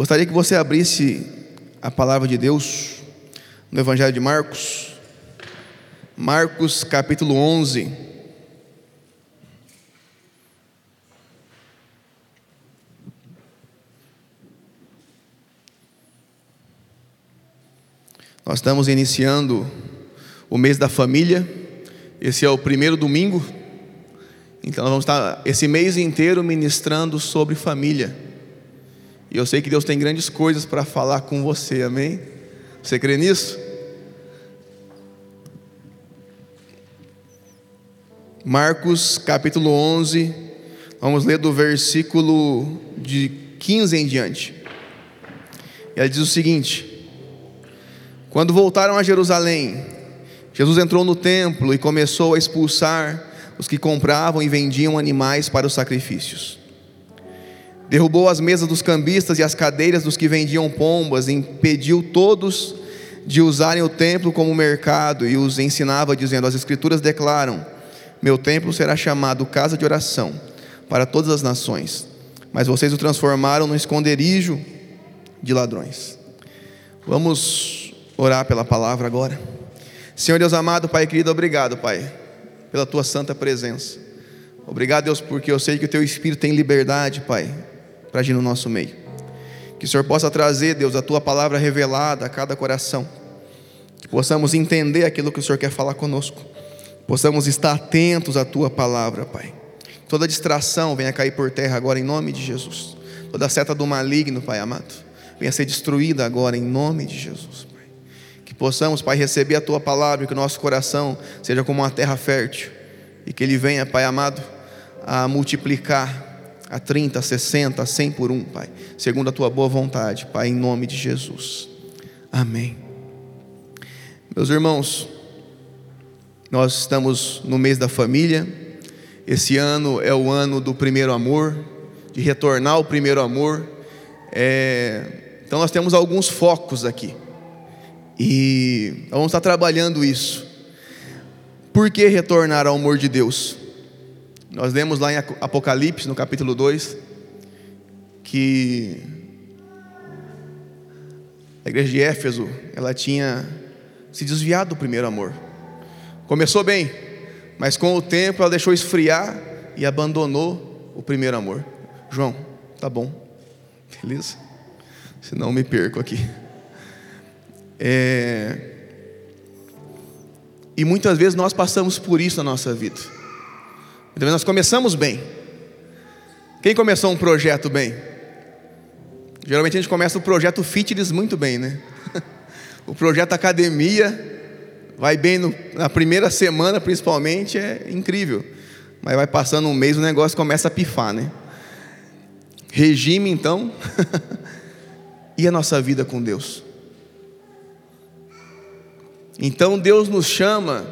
Gostaria que você abrisse a palavra de Deus no Evangelho de Marcos, Marcos capítulo 11. Nós estamos iniciando o mês da família, esse é o primeiro domingo, então nós vamos estar esse mês inteiro ministrando sobre família. E eu sei que Deus tem grandes coisas para falar com você, amém? Você crê nisso? Marcos capítulo 11, vamos ler do versículo de 15 em diante. Ele diz o seguinte: Quando voltaram a Jerusalém, Jesus entrou no templo e começou a expulsar os que compravam e vendiam animais para os sacrifícios derrubou as mesas dos cambistas e as cadeiras dos que vendiam pombas, impediu todos de usarem o templo como mercado e os ensinava, dizendo: As Escrituras declaram: Meu templo será chamado casa de oração para todas as nações, mas vocês o transformaram no esconderijo de ladrões. Vamos orar pela palavra agora. Senhor Deus amado, Pai querido, obrigado, Pai, pela tua santa presença. Obrigado, Deus, porque eu sei que o teu espírito tem liberdade, Pai, para agir no nosso meio. Que o Senhor possa trazer, Deus, a tua palavra revelada a cada coração. Que possamos entender aquilo que o Senhor quer falar conosco. Possamos estar atentos à tua palavra, Pai. Toda distração venha cair por terra agora em nome de Jesus. Toda seta do maligno, Pai amado, venha ser destruída agora em nome de Jesus, Pai. Que possamos, Pai, receber a tua palavra e que o nosso coração seja como uma terra fértil e que ele venha, Pai amado, a multiplicar a 30, a 60, a 100 por um, Pai, segundo a tua boa vontade, Pai, em nome de Jesus. Amém. Meus irmãos, nós estamos no mês da família. Esse ano é o ano do primeiro amor, de retornar ao primeiro amor. É... Então nós temos alguns focos aqui. E vamos estar trabalhando isso. Por que retornar ao amor de Deus? Nós lemos lá em Apocalipse, no capítulo 2, que a igreja de Éfeso, ela tinha se desviado do primeiro amor. Começou bem, mas com o tempo ela deixou esfriar e abandonou o primeiro amor. João, tá bom, beleza? Senão me perco aqui. É... E muitas vezes nós passamos por isso na nossa vida. Então nós começamos bem. Quem começou um projeto bem? Geralmente a gente começa o projeto fitness muito bem, né? o projeto academia vai bem no, na primeira semana, principalmente, é incrível. Mas vai passando um mês, o negócio começa a pifar, né? Regime, então. e a nossa vida com Deus? Então Deus nos chama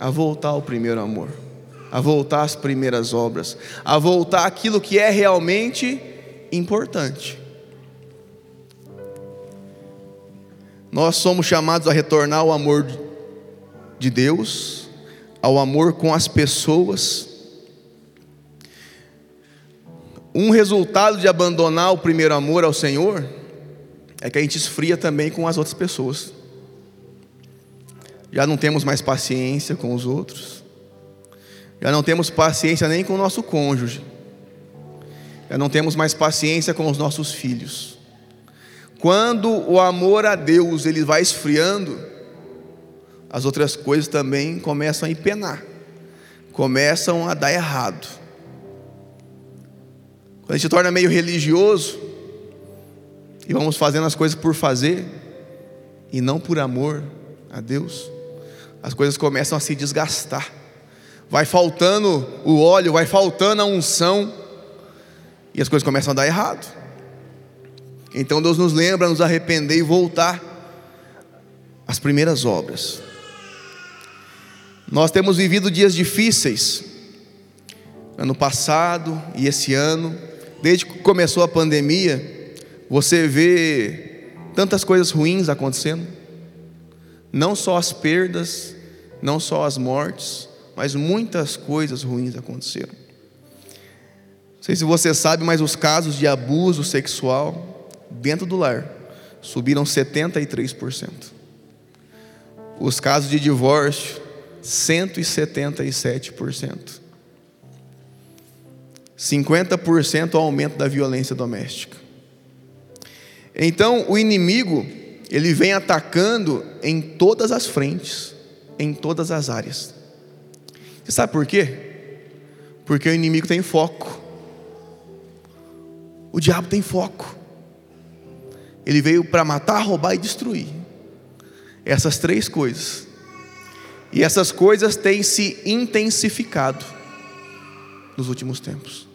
a voltar ao primeiro amor a voltar às primeiras obras, a voltar àquilo que é realmente importante. Nós somos chamados a retornar ao amor de Deus, ao amor com as pessoas. Um resultado de abandonar o primeiro amor ao Senhor é que a gente esfria também com as outras pessoas. Já não temos mais paciência com os outros já não temos paciência nem com o nosso cônjuge. Já não temos mais paciência com os nossos filhos. Quando o amor a Deus ele vai esfriando, as outras coisas também começam a empenar, começam a dar errado. Quando a gente torna meio religioso e vamos fazendo as coisas por fazer e não por amor a Deus, as coisas começam a se desgastar vai faltando o óleo, vai faltando a unção, e as coisas começam a dar errado. Então Deus nos lembra nos arrepender e voltar às primeiras obras. Nós temos vivido dias difíceis, ano passado e esse ano, desde que começou a pandemia, você vê tantas coisas ruins acontecendo, não só as perdas, não só as mortes, mas muitas coisas ruins aconteceram. Não sei se você sabe, mas os casos de abuso sexual dentro do lar subiram 73%. Os casos de divórcio, 177%. 50% aumento da violência doméstica. Então, o inimigo, ele vem atacando em todas as frentes, em todas as áreas. Você sabe por quê? Porque o inimigo tem foco. O diabo tem foco. Ele veio para matar, roubar e destruir. Essas três coisas. E essas coisas têm se intensificado nos últimos tempos.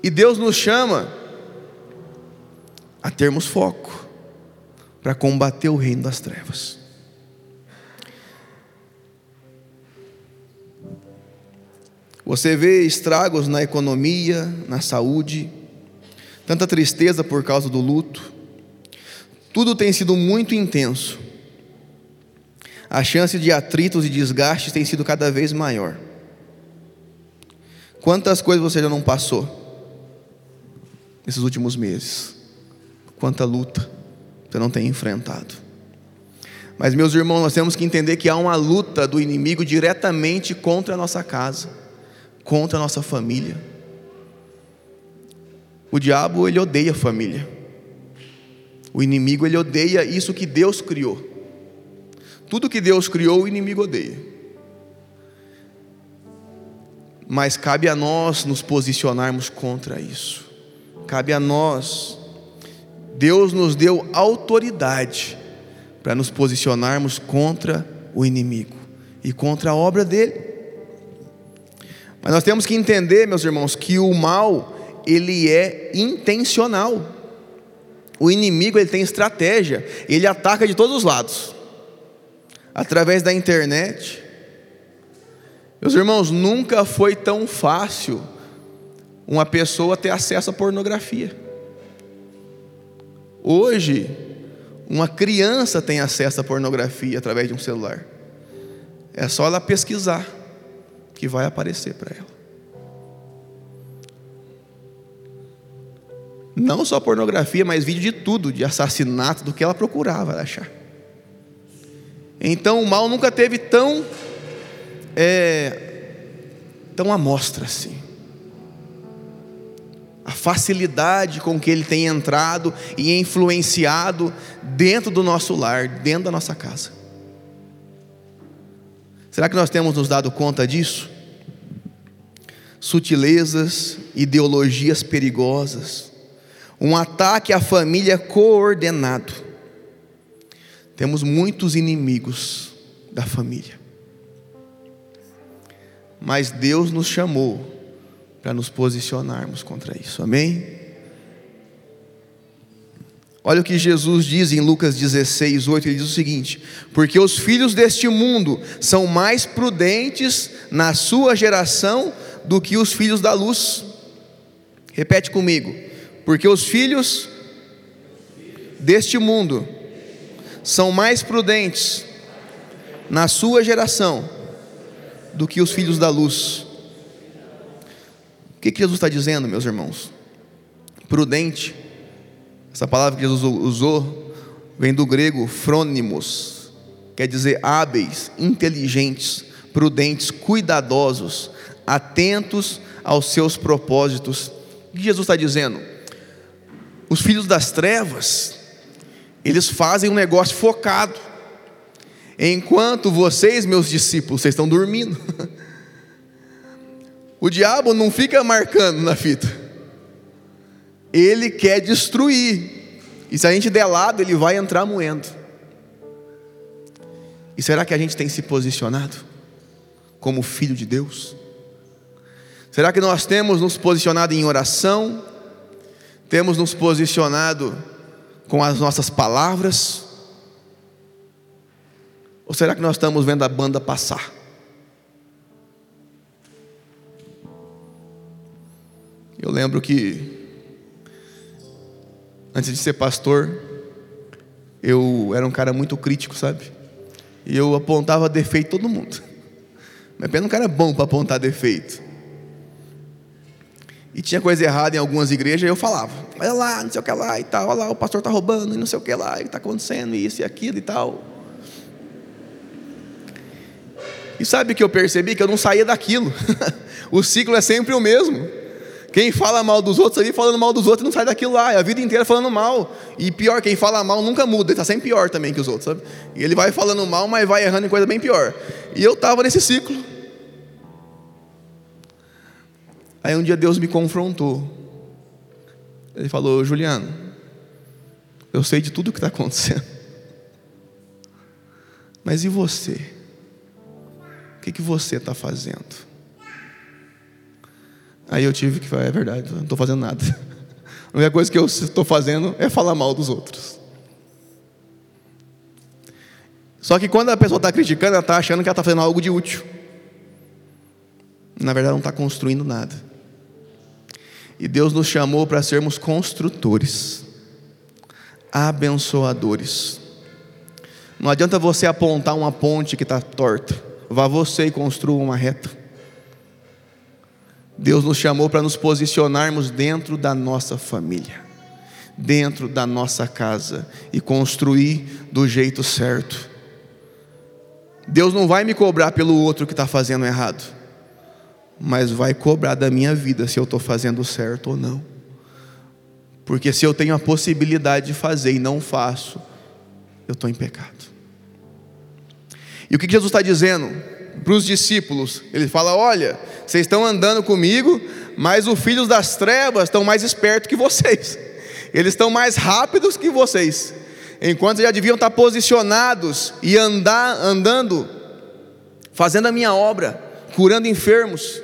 E Deus nos chama a termos foco para combater o reino das trevas. Você vê estragos na economia, na saúde, tanta tristeza por causa do luto. Tudo tem sido muito intenso. A chance de atritos e desgastes tem sido cada vez maior. Quantas coisas você já não passou nesses últimos meses? Quanta luta você não tem enfrentado? Mas, meus irmãos, nós temos que entender que há uma luta do inimigo diretamente contra a nossa casa contra a nossa família. O diabo, ele odeia a família. O inimigo, ele odeia isso que Deus criou. Tudo que Deus criou, o inimigo odeia. Mas cabe a nós nos posicionarmos contra isso. Cabe a nós. Deus nos deu autoridade para nos posicionarmos contra o inimigo e contra a obra dele. Mas nós temos que entender, meus irmãos, que o mal ele é intencional. O inimigo ele tem estratégia, ele ataca de todos os lados. Através da internet. Meus irmãos, nunca foi tão fácil uma pessoa ter acesso à pornografia. Hoje, uma criança tem acesso à pornografia através de um celular. É só ela pesquisar que vai aparecer para ela. Não só pornografia, mas vídeo de tudo, de assassinato, do que ela procurava achar. Então o mal nunca teve tão é, tão amostra assim. A facilidade com que ele tem entrado e influenciado dentro do nosso lar, dentro da nossa casa. Será que nós temos nos dado conta disso? Sutilezas, ideologias perigosas, um ataque à família coordenado. Temos muitos inimigos da família. Mas Deus nos chamou para nos posicionarmos contra isso, amém? Olha o que Jesus diz em Lucas 16, 8, ele diz o seguinte: Porque os filhos deste mundo são mais prudentes na sua geração do que os filhos da luz. Repete comigo: Porque os filhos deste mundo são mais prudentes na sua geração do que os filhos da luz. O que, Jesus está dizendo, meus irmãos? Prudente essa palavra que Jesus usou vem do grego frônimos, quer dizer hábeis, inteligentes, prudentes, cuidadosos, atentos aos seus propósitos. O que Jesus está dizendo? Os filhos das trevas, eles fazem um negócio focado, enquanto vocês, meus discípulos, vocês estão dormindo. O diabo não fica marcando na fita ele quer destruir. E se a gente der lado, ele vai entrar moendo. E será que a gente tem se posicionado como filho de Deus? Será que nós temos nos posicionado em oração? Temos nos posicionado com as nossas palavras? Ou será que nós estamos vendo a banda passar? Eu lembro que Antes de ser pastor, eu era um cara muito crítico, sabe? E eu apontava defeito todo mundo. Mas apenas um cara bom para apontar defeito. E tinha coisa errada em algumas igrejas, e eu falava, olha lá, não sei o que lá e tal, olha lá, o pastor está roubando e não sei o que lá, e está acontecendo isso e aquilo e tal. E sabe que eu percebi que eu não saía daquilo. o ciclo é sempre o mesmo. Quem fala mal dos outros ali falando mal dos outros não sai daquilo lá, é a vida inteira falando mal. E pior, quem fala mal nunca muda, ele está sempre pior também que os outros, sabe? E ele vai falando mal, mas vai errando em coisa bem pior. E eu estava nesse ciclo. Aí um dia Deus me confrontou. Ele falou: Juliano, eu sei de tudo o que está acontecendo. Mas e você? O que, que você está fazendo? Aí eu tive que falar: é verdade, não estou fazendo nada. A única coisa que eu estou fazendo é falar mal dos outros. Só que quando a pessoa está criticando, ela está achando que ela está fazendo algo de útil. Na verdade, não está construindo nada. E Deus nos chamou para sermos construtores, abençoadores. Não adianta você apontar uma ponte que está torta, vá você e construa uma reta. Deus nos chamou para nos posicionarmos dentro da nossa família, dentro da nossa casa e construir do jeito certo. Deus não vai me cobrar pelo outro que está fazendo errado mas vai cobrar da minha vida se eu estou fazendo certo ou não. Porque se eu tenho a possibilidade de fazer e não faço, eu estou em pecado. E o que Jesus está dizendo para os discípulos? Ele fala: Olha, vocês estão andando comigo, mas os filhos das trevas estão mais espertos que vocês, eles estão mais rápidos que vocês, enquanto já deviam estar posicionados e andar, andando, fazendo a minha obra, curando enfermos,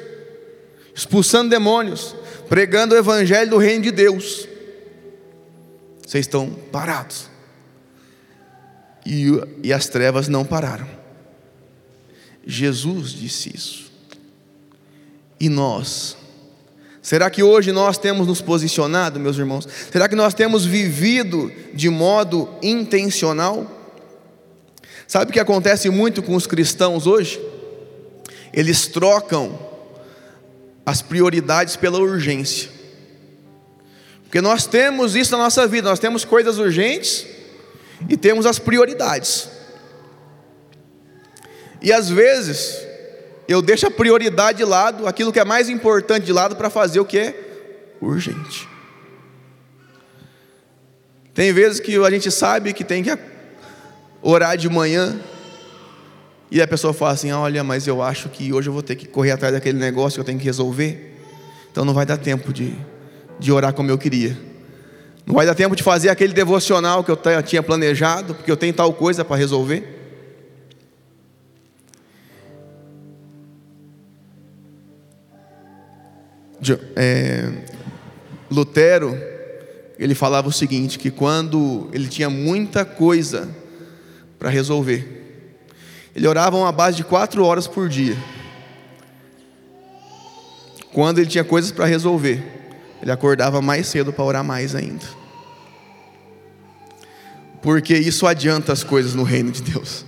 expulsando demônios, pregando o evangelho do reino de Deus. Vocês estão parados. E, e as trevas não pararam. Jesus disse isso. E nós? Será que hoje nós temos nos posicionado, meus irmãos? Será que nós temos vivido de modo intencional? Sabe o que acontece muito com os cristãos hoje? Eles trocam as prioridades pela urgência. Porque nós temos isso na nossa vida, nós temos coisas urgentes e temos as prioridades. E às vezes eu deixo a prioridade de lado, aquilo que é mais importante de lado para fazer o que é urgente. Tem vezes que a gente sabe que tem que orar de manhã, e a pessoa fala assim: Olha, mas eu acho que hoje eu vou ter que correr atrás daquele negócio que eu tenho que resolver. Então não vai dar tempo de, de orar como eu queria. Não vai dar tempo de fazer aquele devocional que eu tinha planejado, porque eu tenho tal coisa para resolver. É, Lutero, ele falava o seguinte: que quando ele tinha muita coisa para resolver, ele orava uma base de quatro horas por dia. Quando ele tinha coisas para resolver, ele acordava mais cedo para orar mais ainda. Porque isso adianta as coisas no reino de Deus.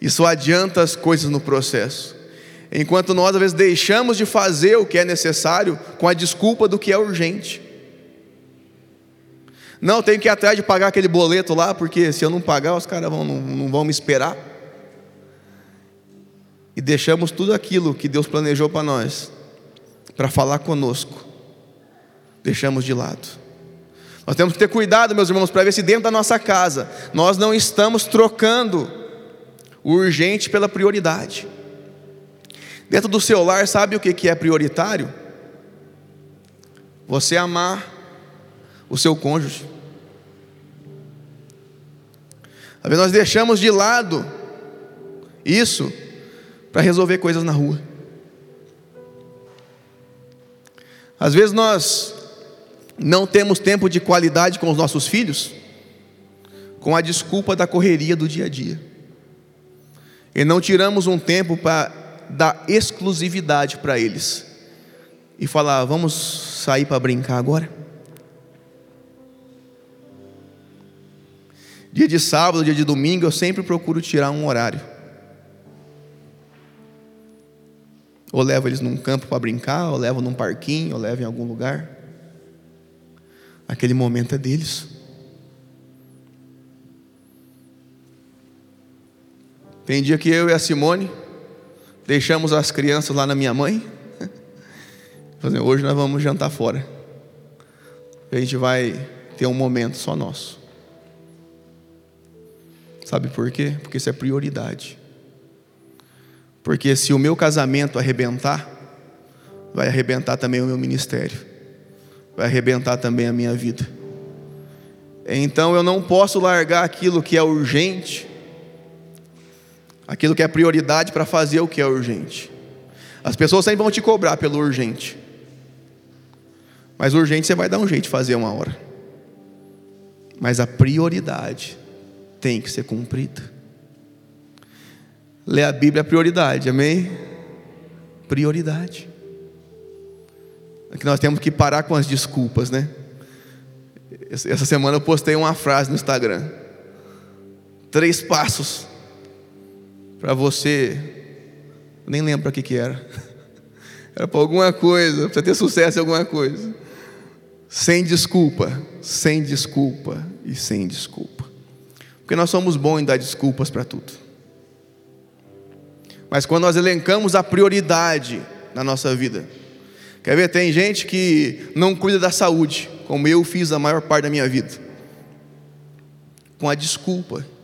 Isso adianta as coisas no processo. Enquanto nós às vezes deixamos de fazer o que é necessário com a desculpa do que é urgente. Não, tenho que ir atrás de pagar aquele boleto lá, porque se eu não pagar, os caras vão, não, não vão me esperar e deixamos tudo aquilo que Deus planejou para nós, para falar conosco, deixamos de lado. Nós temos que ter cuidado, meus irmãos, para ver se dentro da nossa casa nós não estamos trocando o urgente pela prioridade. Dentro do seu lar, sabe o que é prioritário? Você amar o seu cônjuge. Às vezes nós deixamos de lado isso para resolver coisas na rua. Às vezes nós não temos tempo de qualidade com os nossos filhos, com a desculpa da correria do dia a dia. E não tiramos um tempo para dar exclusividade para eles e falar: vamos sair para brincar agora? Dia de sábado, dia de domingo, eu sempre procuro tirar um horário Ou levo eles num campo para brincar, ou levo num parquinho, ou levo em algum lugar. Aquele momento é deles. Tem dia que eu e a Simone deixamos as crianças lá na minha mãe. Hoje nós vamos jantar fora. A gente vai ter um momento só nosso. Sabe por quê? Porque isso é prioridade. Porque se o meu casamento arrebentar, vai arrebentar também o meu ministério, vai arrebentar também a minha vida. Então eu não posso largar aquilo que é urgente, aquilo que é prioridade para fazer o que é urgente. As pessoas sempre vão te cobrar pelo urgente, mas urgente você vai dar um jeito de fazer uma hora, mas a prioridade tem que ser cumprida. Ler a Bíblia é prioridade, amém? Prioridade. É que nós temos que parar com as desculpas, né? Essa semana eu postei uma frase no Instagram. Três passos para você. Nem lembro para que, que era. Era para alguma coisa, para ter sucesso em alguma coisa. Sem desculpa, sem desculpa e sem desculpa. Porque nós somos bons em dar desculpas para tudo. Mas quando nós elencamos a prioridade na nossa vida, quer ver? Tem gente que não cuida da saúde, como eu fiz a maior parte da minha vida, com a desculpa de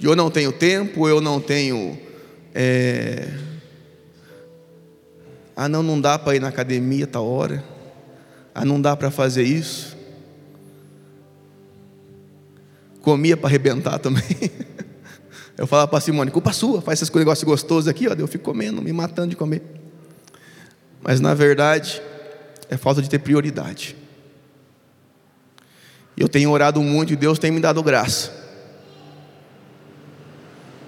eu não tenho tempo, eu não tenho. É... Ah, não, não dá para ir na academia tal hora. Ah, não dá para fazer isso. Comia para arrebentar também. Eu falava para Simone, culpa sua, faz esses negócios gostosos aqui, ó, eu fico comendo, me matando de comer. Mas na verdade, é falta de ter prioridade. Eu tenho orado muito e Deus tem me dado graça.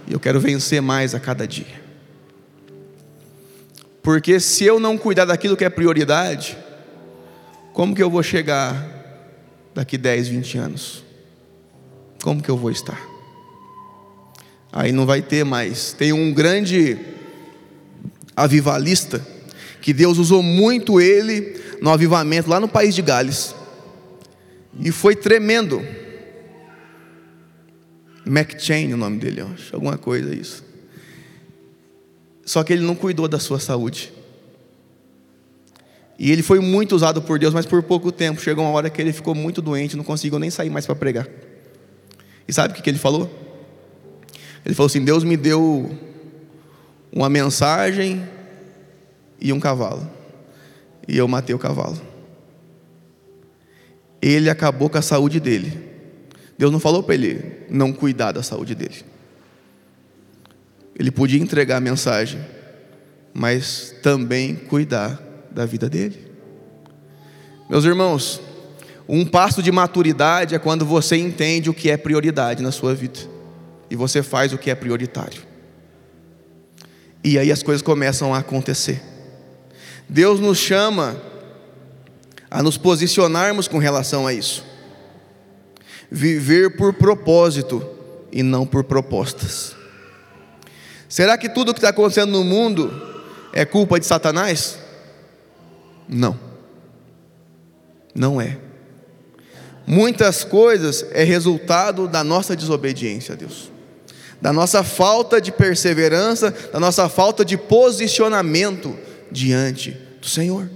E eu quero vencer mais a cada dia. Porque se eu não cuidar daquilo que é prioridade, como que eu vou chegar daqui 10, 20 anos? Como que eu vou estar? Aí não vai ter mais. Tem um grande avivalista que Deus usou muito ele no avivamento lá no país de Gales. E foi tremendo. McChain, o nome dele, acho, alguma coisa isso. Só que ele não cuidou da sua saúde. E ele foi muito usado por Deus, mas por pouco tempo. Chegou uma hora que ele ficou muito doente, não conseguiu nem sair mais para pregar. E sabe o que ele falou? Ele falou assim: Deus me deu uma mensagem e um cavalo. E eu matei o cavalo. Ele acabou com a saúde dele. Deus não falou para ele não cuidar da saúde dele. Ele podia entregar a mensagem, mas também cuidar da vida dele. Meus irmãos, um passo de maturidade é quando você entende o que é prioridade na sua vida e você faz o que é prioritário. E aí as coisas começam a acontecer. Deus nos chama a nos posicionarmos com relação a isso. Viver por propósito e não por propostas. Será que tudo o que está acontecendo no mundo é culpa de Satanás? Não. Não é. Muitas coisas é resultado da nossa desobediência a Deus da nossa falta de perseverança, da nossa falta de posicionamento diante do Senhor,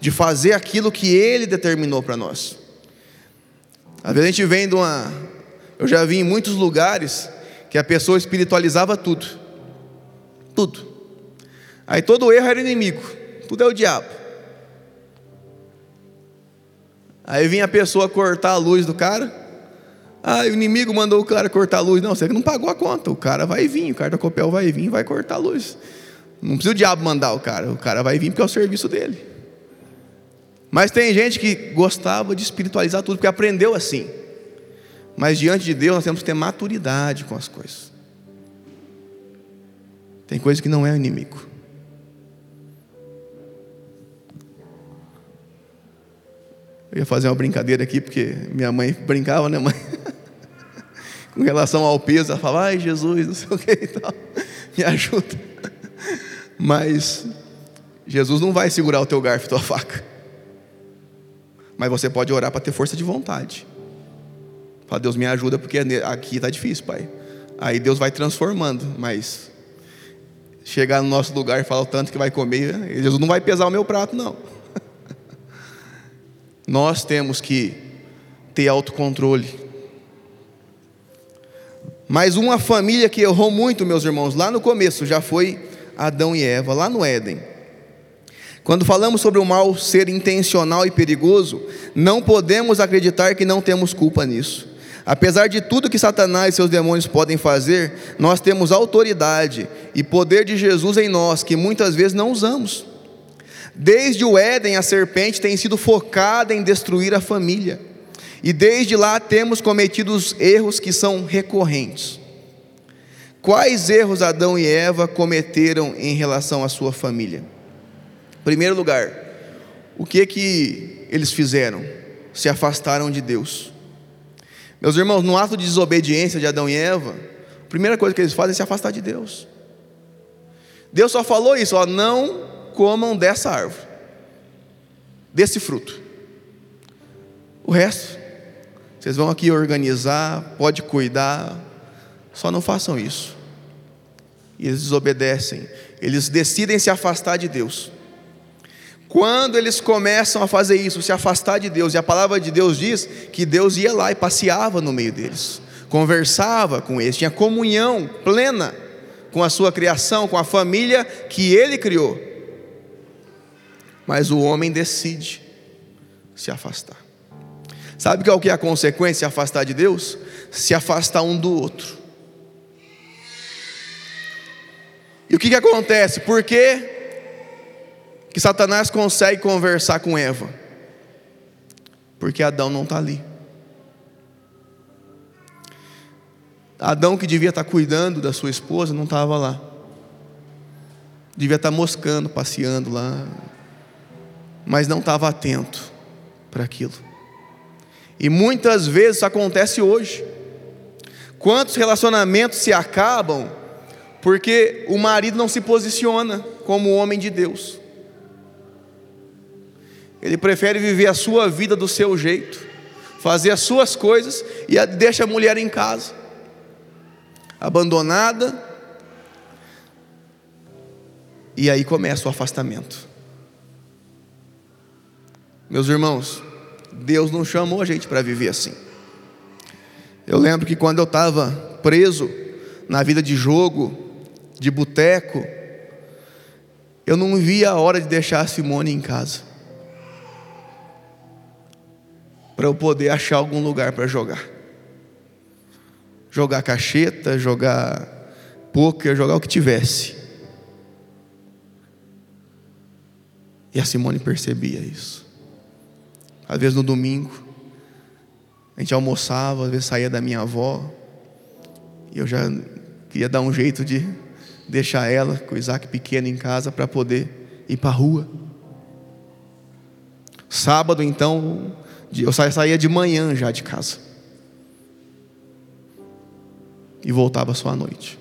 de fazer aquilo que Ele determinou para nós. Às vezes a gente vem de uma. Eu já vi em muitos lugares que a pessoa espiritualizava tudo, tudo. Aí todo erro era inimigo, tudo é o diabo. Aí vinha a pessoa cortar a luz do cara, ah, o inimigo mandou o cara cortar a luz. Não, você não pagou a conta. O cara vai vir, o cara da Copel vai vir vai cortar a luz. Não precisa o diabo mandar o cara, o cara vai vir porque é o serviço dele. Mas tem gente que gostava de espiritualizar tudo, porque aprendeu assim. Mas diante de Deus nós temos que ter maturidade com as coisas. Tem coisa que não é o inimigo. Eu ia fazer uma brincadeira aqui, porque minha mãe brincava, né, mãe? com relação ao peso, ela fala, ai Jesus, não sei o que e tal, me ajuda. Mas Jesus não vai segurar o teu garfo e tua faca. Mas você pode orar para ter força de vontade. Fala, Deus me ajuda porque aqui está difícil, Pai. Aí Deus vai transformando, mas chegar no nosso lugar e falar o tanto que vai comer, Jesus não vai pesar o meu prato, não. Nós temos que ter autocontrole. Mas uma família que errou muito, meus irmãos, lá no começo já foi Adão e Eva, lá no Éden. Quando falamos sobre o mal ser intencional e perigoso, não podemos acreditar que não temos culpa nisso. Apesar de tudo que Satanás e seus demônios podem fazer, nós temos autoridade e poder de Jesus em nós que muitas vezes não usamos. Desde o Éden, a serpente tem sido focada em destruir a família. E desde lá temos cometido os erros que são recorrentes. Quais erros Adão e Eva cometeram em relação à sua família? Primeiro lugar, o que que eles fizeram? Se afastaram de Deus. Meus irmãos, no ato de desobediência de Adão e Eva, a primeira coisa que eles fazem é se afastar de Deus. Deus só falou isso, ó, não comam dessa árvore, desse fruto. O resto, vocês vão aqui organizar, pode cuidar, só não façam isso. E eles desobedecem, eles decidem se afastar de Deus. Quando eles começam a fazer isso, se afastar de Deus, e a palavra de Deus diz que Deus ia lá e passeava no meio deles, conversava com eles, tinha comunhão plena com a sua criação, com a família que ele criou. Mas o homem decide se afastar. Sabe qual que é a consequência de se afastar de Deus? Se afastar um do outro. E o que, que acontece? Porque que Satanás consegue conversar com Eva? Porque Adão não está ali. Adão, que devia estar tá cuidando da sua esposa, não estava lá. Devia estar tá moscando, passeando lá. Mas não estava atento para aquilo. E muitas vezes isso acontece hoje. Quantos relacionamentos se acabam porque o marido não se posiciona como homem de Deus? Ele prefere viver a sua vida do seu jeito, fazer as suas coisas e deixa a mulher em casa, abandonada. E aí começa o afastamento. Meus irmãos, Deus não chamou a gente para viver assim. Eu lembro que quando eu estava preso na vida de jogo, de boteco, eu não via a hora de deixar a Simone em casa. Para eu poder achar algum lugar para jogar. Jogar cacheta, jogar poker, jogar o que tivesse. E a Simone percebia isso. Às vezes no domingo, a gente almoçava, às vezes saía da minha avó, e eu já queria dar um jeito de deixar ela com o Isaac pequeno em casa para poder ir para a rua. Sábado, então, eu saía de manhã já de casa. E voltava só à noite.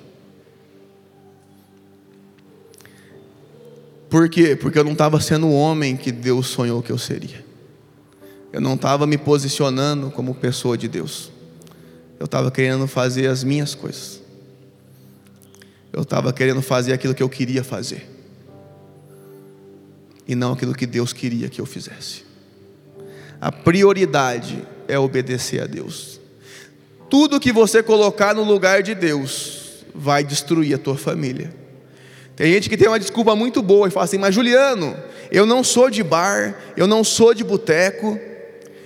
Por quê? Porque eu não estava sendo o homem que Deus sonhou que eu seria. Eu não estava me posicionando como pessoa de Deus. Eu estava querendo fazer as minhas coisas. Eu estava querendo fazer aquilo que eu queria fazer. E não aquilo que Deus queria que eu fizesse. A prioridade é obedecer a Deus. Tudo que você colocar no lugar de Deus vai destruir a tua família. Tem gente que tem uma desculpa muito boa e fala assim: Mas Juliano, eu não sou de bar, eu não sou de boteco,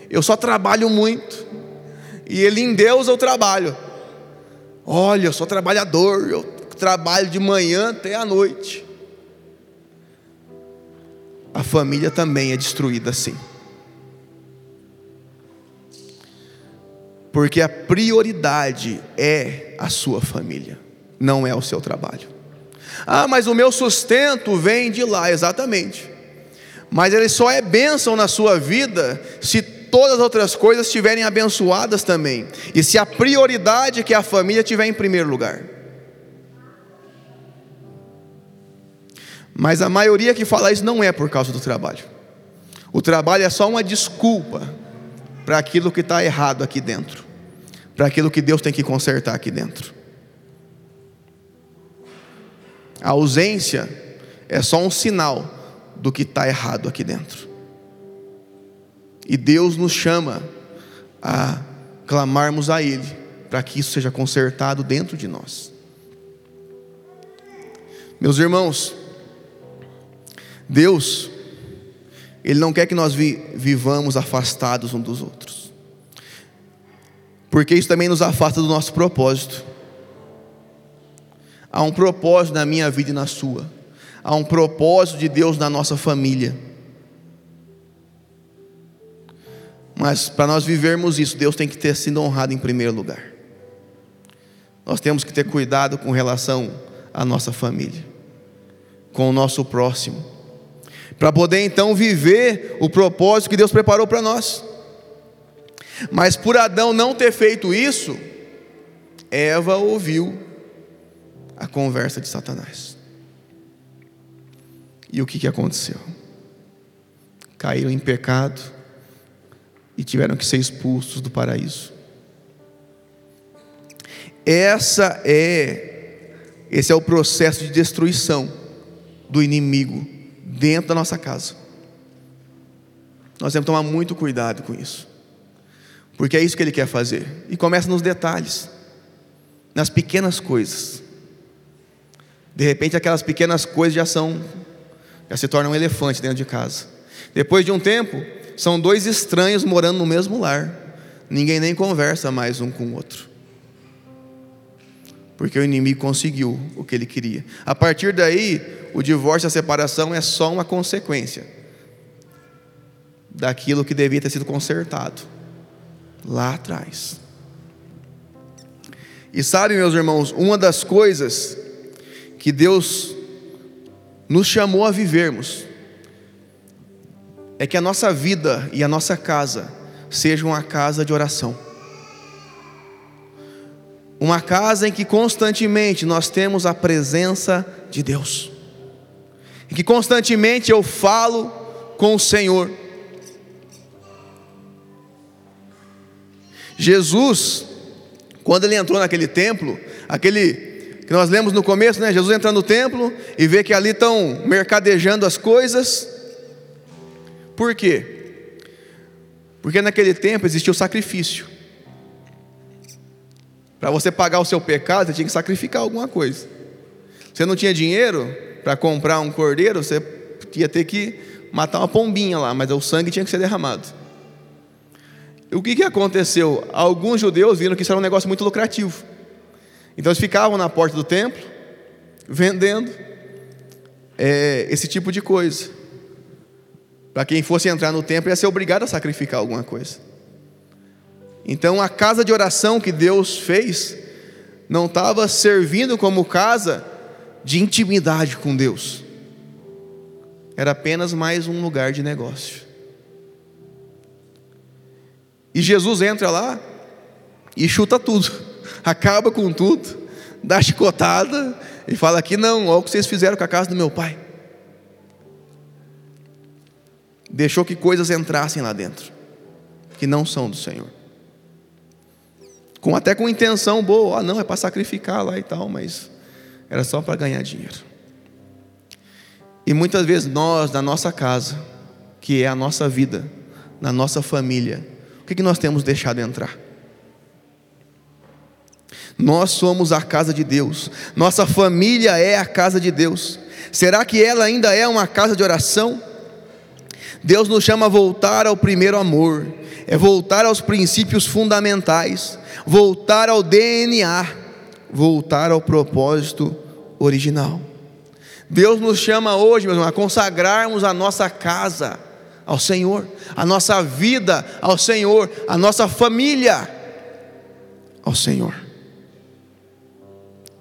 eu só trabalho muito. E ele em Deus eu trabalho. Olha, eu sou trabalhador, eu trabalho de manhã até a noite. A família também é destruída assim. Porque a prioridade é a sua família, não é o seu trabalho. Ah, mas o meu sustento vem de lá, exatamente. Mas ele só é bênção na sua vida se todas as outras coisas estiverem abençoadas também, e se a prioridade que é a família estiver em primeiro lugar. Mas a maioria que fala isso não é por causa do trabalho. O trabalho é só uma desculpa para aquilo que está errado aqui dentro, para aquilo que Deus tem que consertar aqui dentro. A ausência é só um sinal do que está errado aqui dentro. E Deus nos chama a clamarmos a Ele, para que isso seja consertado dentro de nós. Meus irmãos, Deus, Ele não quer que nós vi, vivamos afastados uns dos outros, porque isso também nos afasta do nosso propósito. Há um propósito na minha vida e na sua, há um propósito de Deus na nossa família. Mas para nós vivermos isso, Deus tem que ter sido honrado em primeiro lugar. Nós temos que ter cuidado com relação à nossa família, com o nosso próximo, para poder então viver o propósito que Deus preparou para nós. Mas por Adão não ter feito isso, Eva ouviu a conversa de Satanás. E o que, que aconteceu? Caíram em pecado e tiveram que ser expulsos do paraíso. Essa é esse é o processo de destruição do inimigo dentro da nossa casa. Nós temos que tomar muito cuidado com isso. Porque é isso que ele quer fazer. E começa nos detalhes, nas pequenas coisas. De repente aquelas pequenas coisas já são já se tornam um elefante dentro de casa. Depois de um tempo, são dois estranhos morando no mesmo lar. Ninguém nem conversa mais um com o outro. Porque o inimigo conseguiu o que ele queria. A partir daí, o divórcio a separação é só uma consequência daquilo que devia ter sido consertado lá atrás. E sabe, meus irmãos, uma das coisas que Deus nos chamou a vivermos é que a nossa vida e a nossa casa sejam uma casa de oração. Uma casa em que constantemente nós temos a presença de Deus. Em que constantemente eu falo com o Senhor. Jesus, quando ele entrou naquele templo, aquele que nós lemos no começo, né? Jesus entra no templo e vê que ali estão mercadejando as coisas. Por quê? Porque naquele tempo existia o sacrifício. Para você pagar o seu pecado, você tinha que sacrificar alguma coisa. Você não tinha dinheiro para comprar um cordeiro, você ia ter que matar uma pombinha lá, mas o sangue tinha que ser derramado. O que, que aconteceu? Alguns judeus viram que isso era um negócio muito lucrativo. Então eles ficavam na porta do templo, vendendo é, esse tipo de coisa. Para quem fosse entrar no templo ia ser obrigado a sacrificar alguma coisa. Então a casa de oração que Deus fez não estava servindo como casa de intimidade com Deus. Era apenas mais um lugar de negócio. E Jesus entra lá e chuta tudo, acaba com tudo, dá chicotada e fala aqui não, olha o que vocês fizeram com a casa do meu pai deixou que coisas entrassem lá dentro, que não são do Senhor. Com, até com intenção boa, ah, não, é para sacrificar lá e tal, mas era só para ganhar dinheiro. E muitas vezes nós, na nossa casa, que é a nossa vida, na nossa família, o que, que nós temos deixado entrar? Nós somos a casa de Deus, nossa família é a casa de Deus. Será que ela ainda é uma casa de oração? Deus nos chama a voltar ao primeiro amor, é voltar aos princípios fundamentais, voltar ao DNA, voltar ao propósito original. Deus nos chama hoje, meus irmãos, a consagrarmos a nossa casa ao Senhor, a nossa vida ao Senhor, a nossa família ao Senhor.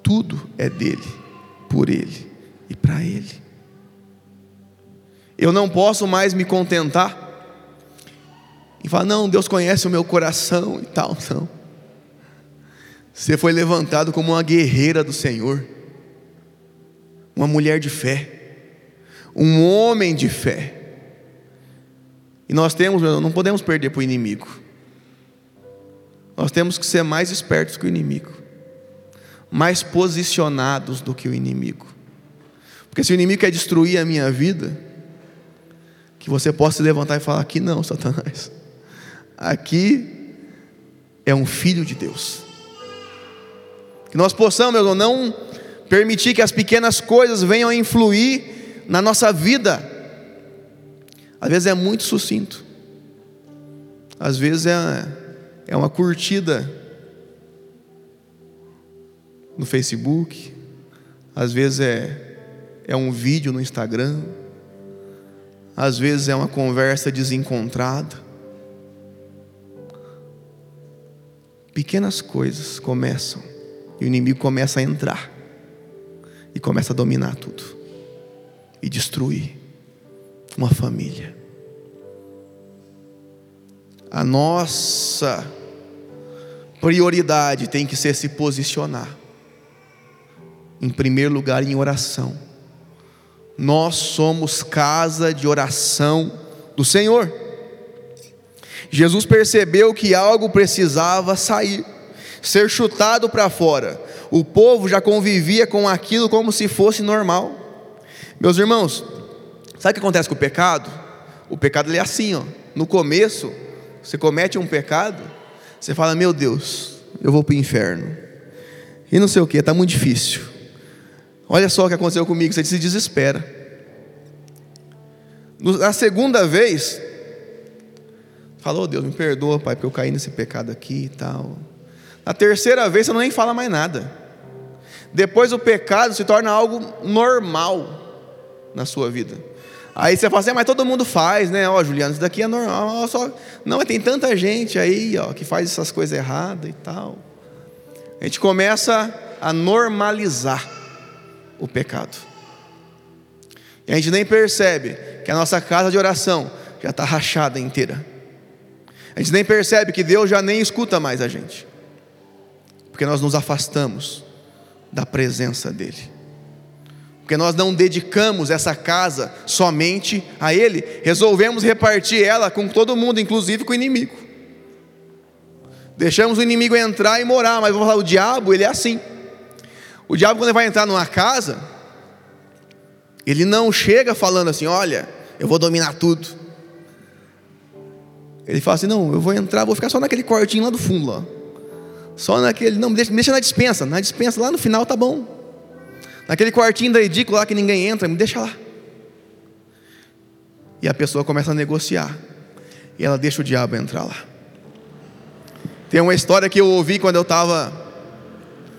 Tudo é dele, por ele e para ele. Eu não posso mais me contentar e falar, não, Deus conhece o meu coração e tal, não. Você foi levantado como uma guerreira do Senhor, uma mulher de fé. um homem de fé. E nós temos, não podemos perder para o inimigo. Nós temos que ser mais espertos que o inimigo, mais posicionados do que o inimigo. Porque se o inimigo quer destruir a minha vida, que você possa se levantar e falar: aqui não, Satanás. Aqui é um filho de Deus. Que nós possamos, meu irmão, não permitir que as pequenas coisas venham a influir na nossa vida. Às vezes é muito sucinto, às vezes é, é uma curtida no Facebook, às vezes é, é um vídeo no Instagram, às vezes é uma conversa desencontrada. Pequenas coisas começam e o inimigo começa a entrar e começa a dominar tudo e destruir uma família. A nossa prioridade tem que ser se posicionar, em primeiro lugar, em oração. Nós somos casa de oração do Senhor. Jesus percebeu que algo precisava sair, ser chutado para fora o povo já convivia com aquilo como se fosse normal. Meus irmãos, sabe o que acontece com o pecado? O pecado é assim, ó. No começo, você comete um pecado, você fala: Meu Deus, eu vou para o inferno. E não sei o que, está muito difícil. Olha só o que aconteceu comigo, você se desespera. Na segunda vez, falou: oh, Deus, me perdoa, Pai, porque eu caí nesse pecado aqui e tal. Na terceira vez, você não nem fala mais nada. Depois o pecado se torna algo normal na sua vida. Aí você fala assim, ah, mas todo mundo faz, né? Ó, Juliano, isso daqui é normal. Só... Não, mas tem tanta gente aí, ó, que faz essas coisas erradas e tal. A gente começa a normalizar o pecado. E a gente nem percebe que a nossa casa de oração já está rachada inteira. A gente nem percebe que Deus já nem escuta mais a gente. Porque nós nos afastamos da presença dEle. Porque nós não dedicamos essa casa somente a Ele, resolvemos repartir ela com todo mundo, inclusive com o inimigo. Deixamos o inimigo entrar e morar, mas vamos falar, o diabo, ele é assim. O diabo, quando ele vai entrar numa casa, ele não chega falando assim: olha, eu vou dominar tudo. Ele fala assim: não, eu vou entrar, vou ficar só naquele quartinho lá do fundo lá. Só naquele, não, deixa, deixa na dispensa, na dispensa lá no final tá bom. Naquele quartinho da edícula lá que ninguém entra, me deixa lá. E a pessoa começa a negociar. E ela deixa o diabo entrar lá. Tem uma história que eu ouvi quando eu estava,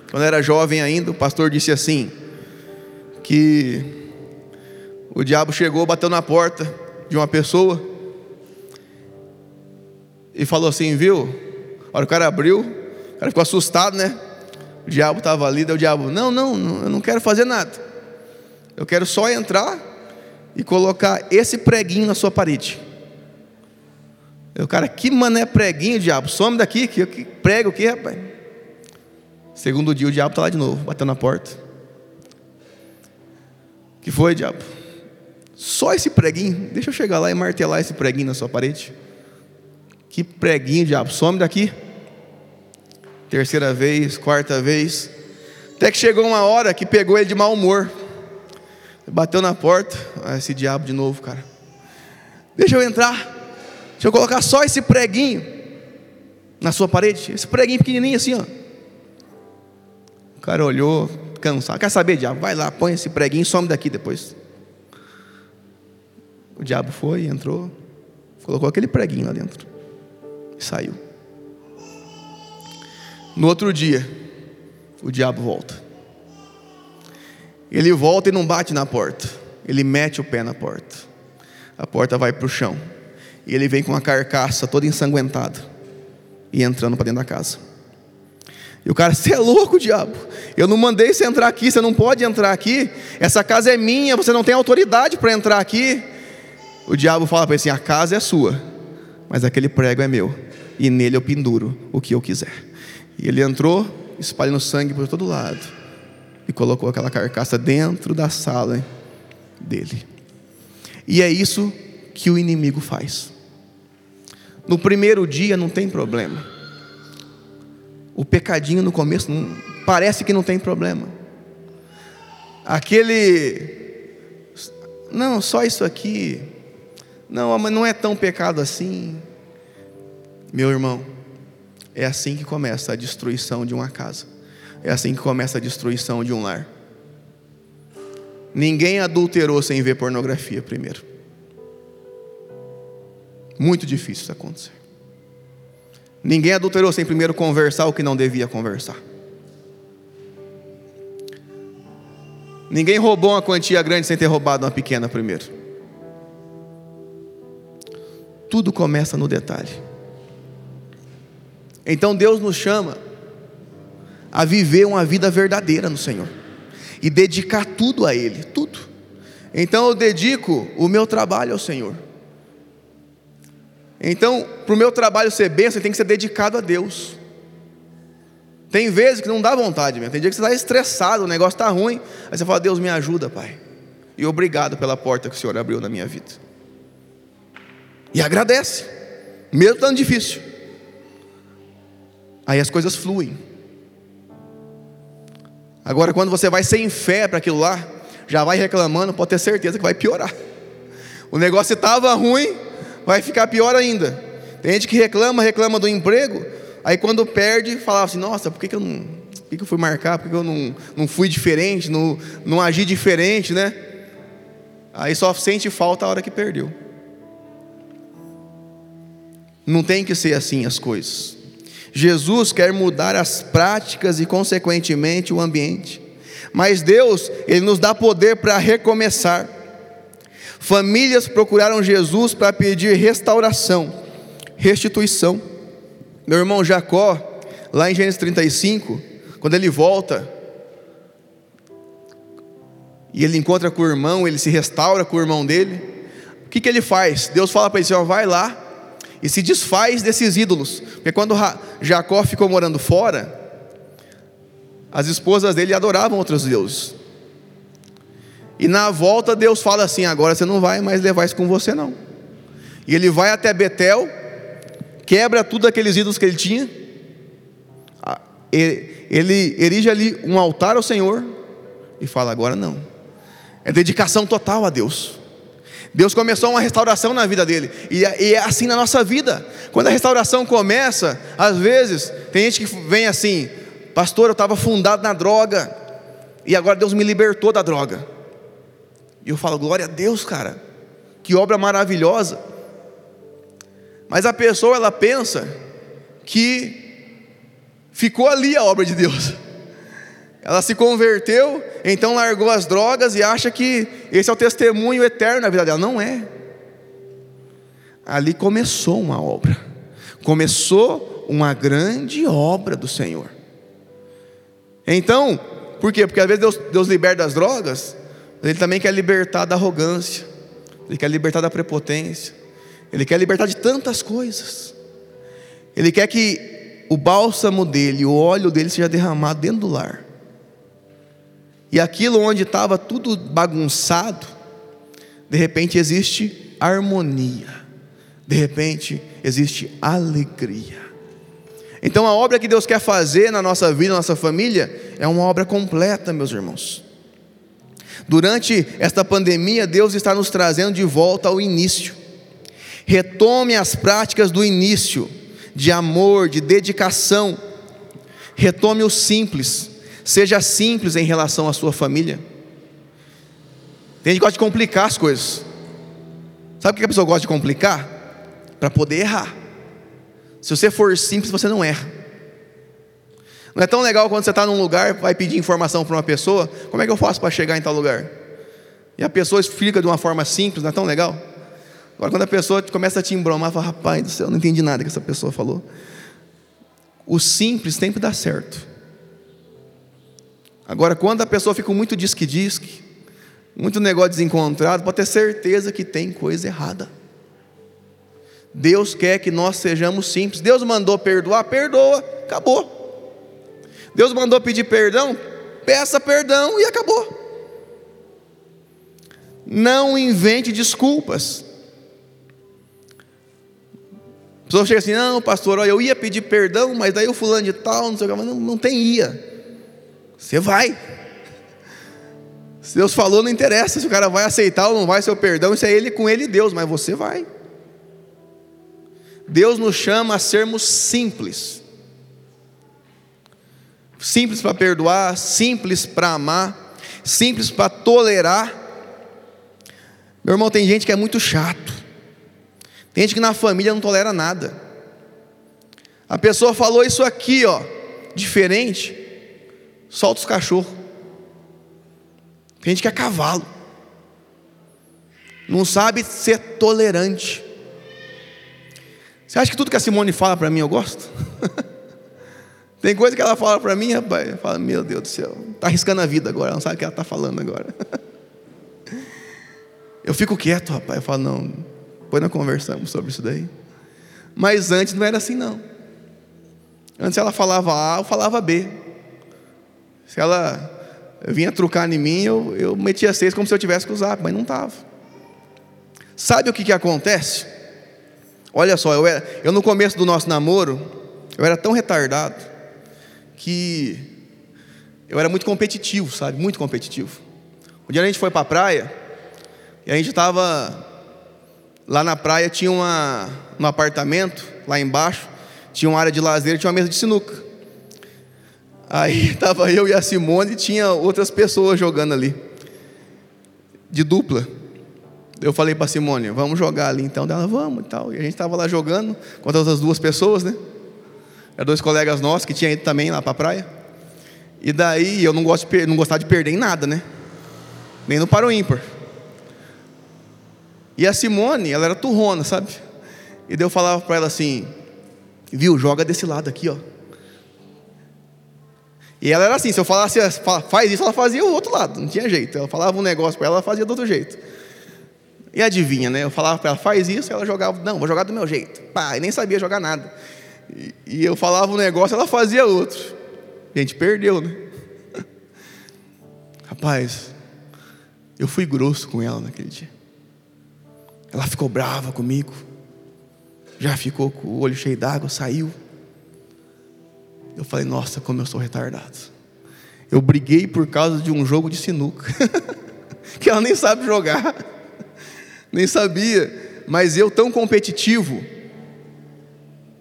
quando eu era jovem ainda, o pastor disse assim, que o diabo chegou, bateu na porta de uma pessoa e falou assim, viu? A hora o cara abriu, cara ficou assustado, né? O diabo estava ali, daí o diabo, não, não, não, eu não quero fazer nada. Eu quero só entrar e colocar esse preguinho na sua parede. Eu, cara, que mané preguinho, diabo? Some daqui, que, que prega o que, rapaz? Segundo dia, o diabo está lá de novo, batendo na porta. que foi, diabo? Só esse preguinho, deixa eu chegar lá e martelar esse preguinho na sua parede. Que preguinho, diabo? Some daqui terceira vez, quarta vez, até que chegou uma hora que pegou ele de mau humor, bateu na porta, ah, esse diabo de novo, cara, deixa eu entrar, deixa eu colocar só esse preguinho na sua parede, esse preguinho pequenininho assim, ó. O cara olhou, cansado, quer saber, diabo? Vai lá, põe esse preguinho e some daqui depois. O diabo foi, entrou, colocou aquele preguinho lá dentro e saiu. No outro dia, o diabo volta. Ele volta e não bate na porta. Ele mete o pé na porta. A porta vai para o chão. E ele vem com a carcaça toda ensanguentada. E entrando para dentro da casa. E o cara, você é louco, diabo. Eu não mandei você entrar aqui, você não pode entrar aqui. Essa casa é minha, você não tem autoridade para entrar aqui. O diabo fala para ele assim: a casa é sua, mas aquele prego é meu. E nele eu penduro o que eu quiser. E ele entrou, espalhando sangue por todo lado, e colocou aquela carcaça dentro da sala dele. E é isso que o inimigo faz. No primeiro dia não tem problema. O pecadinho no começo não, parece que não tem problema. Aquele não, só isso aqui. Não, mas não é tão pecado assim. Meu irmão, é assim que começa a destruição de uma casa. É assim que começa a destruição de um lar. Ninguém adulterou sem ver pornografia primeiro. Muito difícil isso acontecer. Ninguém adulterou sem primeiro conversar o que não devia conversar. Ninguém roubou uma quantia grande sem ter roubado uma pequena primeiro. Tudo começa no detalhe. Então Deus nos chama a viver uma vida verdadeira no Senhor e dedicar tudo a Ele, tudo. Então eu dedico o meu trabalho ao Senhor. Então, para o meu trabalho ser bênção, tem que ser dedicado a Deus. Tem vezes que não dá vontade mesmo. Tem dia que você está estressado, o negócio está ruim. Aí você fala, Deus me ajuda, Pai. E obrigado pela porta que o Senhor abriu na minha vida. E agradece, mesmo estando difícil. Aí as coisas fluem. Agora, quando você vai sem fé para aquilo lá, já vai reclamando, pode ter certeza que vai piorar. O negócio estava ruim, vai ficar pior ainda. Tem gente que reclama, reclama do emprego, Aí quando perde, falava assim, nossa, por que, que eu não. Por que, que eu fui marcar? Por que, que eu não, não fui diferente, não, não agi diferente, né? Aí só sente falta a hora que perdeu. Não tem que ser assim as coisas. Jesus quer mudar as práticas e, consequentemente, o ambiente. Mas Deus, Ele nos dá poder para recomeçar. Famílias procuraram Jesus para pedir restauração, restituição. Meu irmão Jacó, lá em Gênesis 35, quando ele volta, e ele encontra com o irmão, ele se restaura com o irmão dele, o que, que ele faz? Deus fala para ele assim: ó, vai lá e se desfaz desses ídolos, porque quando Jacó ficou morando fora, as esposas dele adoravam outros deuses. E na volta Deus fala assim: agora você não vai mais levar isso com você, não. E ele vai até Betel, quebra tudo aqueles ídolos que ele tinha, ele erige ali um altar ao Senhor e fala: agora não, é dedicação total a Deus. Deus começou uma restauração na vida dele, e é, é assim na nossa vida. Quando a restauração começa, às vezes, tem gente que vem assim, pastor, eu estava fundado na droga, e agora Deus me libertou da droga. E eu falo, glória a Deus, cara, que obra maravilhosa. Mas a pessoa ela pensa que ficou ali a obra de Deus. Ela se converteu, então largou as drogas e acha que esse é o testemunho eterno na vida dela. Não é. Ali começou uma obra. Começou uma grande obra do Senhor. Então, por quê? Porque às vezes Deus, Deus liberta das drogas, Ele também quer libertar da arrogância, Ele quer libertar da prepotência, ele quer libertar de tantas coisas. Ele quer que o bálsamo dele, o óleo dele seja derramado dentro do lar. E aquilo onde estava tudo bagunçado, de repente existe harmonia. De repente existe alegria. Então a obra que Deus quer fazer na nossa vida, na nossa família, é uma obra completa, meus irmãos. Durante esta pandemia, Deus está nos trazendo de volta ao início. Retome as práticas do início, de amor, de dedicação. Retome o simples. Seja simples em relação à sua família. Tem gente que gosta de complicar as coisas. Sabe por que a pessoa gosta de complicar? Para poder errar. Se você for simples, você não erra. Não é tão legal quando você está num lugar, vai pedir informação para uma pessoa, como é que eu faço para chegar em tal lugar? E a pessoa explica de uma forma simples, não é tão legal? Agora, quando a pessoa começa a te embromar, fala, rapaz do céu, não entendi nada que essa pessoa falou. O simples sempre dá certo. Agora, quando a pessoa fica muito disque-disque, muito negócio desencontrado, pode ter certeza que tem coisa errada. Deus quer que nós sejamos simples. Deus mandou perdoar, perdoa, acabou. Deus mandou pedir perdão, peça perdão e acabou. Não invente desculpas. A pessoa chega assim, não, pastor, olha, eu ia pedir perdão, mas daí o fulano de tal, não sei o que, não, não tem ia. Você vai. Se Deus falou, não interessa se o cara vai aceitar ou não vai seu perdão, isso é ele com ele Deus, mas você vai. Deus nos chama a sermos simples. Simples para perdoar, simples para amar, simples para tolerar. Meu irmão, tem gente que é muito chato. Tem gente que na família não tolera nada. A pessoa falou isso aqui, ó, diferente, solta os cachorros. Tem gente que é cavalo. Não sabe ser tolerante. Você acha que tudo que a Simone fala para mim eu gosto? Tem coisa que ela fala para mim, rapaz, eu falo, meu Deus do céu, está arriscando a vida agora, ela não sabe o que ela está falando agora. Eu fico quieto, rapaz, eu falo, não, depois nós conversamos sobre isso daí. Mas antes não era assim, não. Antes ela falava A, eu falava B. Se ela vinha trucar em mim, eu, eu metia seis como se eu tivesse que usar, mas não estava. Sabe o que, que acontece? Olha só, eu, era, eu no começo do nosso namoro, eu era tão retardado que eu era muito competitivo, sabe? Muito competitivo. Um dia a gente foi para a praia e a gente estava lá na praia, tinha uma, um apartamento lá embaixo, tinha uma área de lazer, tinha uma mesa de sinuca. Aí estava eu e a Simone e tinha outras pessoas jogando ali, de dupla. Eu falei para a Simone, vamos jogar ali então. Ela, vamos e tal. E a gente estava lá jogando com as duas pessoas, né? Eram dois colegas nossos que tinham ido também lá para a praia. E daí eu não, gosto de, não gostava de perder em nada, né? Nem no paro ímpar. E a Simone, ela era turrona, sabe? E daí eu falava para ela assim: viu, joga desse lado aqui, ó. E ela era assim, se eu falasse, faz isso, ela fazia o outro lado, não tinha jeito. Ela falava um negócio para ela, ela fazia do outro jeito. E adivinha, né? Eu falava para ela, faz isso, ela jogava, não, vou jogar do meu jeito. Pá, e nem sabia jogar nada. E, e eu falava um negócio, ela fazia outro. A gente perdeu, né? Rapaz, eu fui grosso com ela naquele dia. Ela ficou brava comigo. Já ficou com o olho cheio d'água, saiu. Eu falei, nossa, como eu sou retardado. Eu briguei por causa de um jogo de sinuca, que ela nem sabe jogar, nem sabia, mas eu, tão competitivo,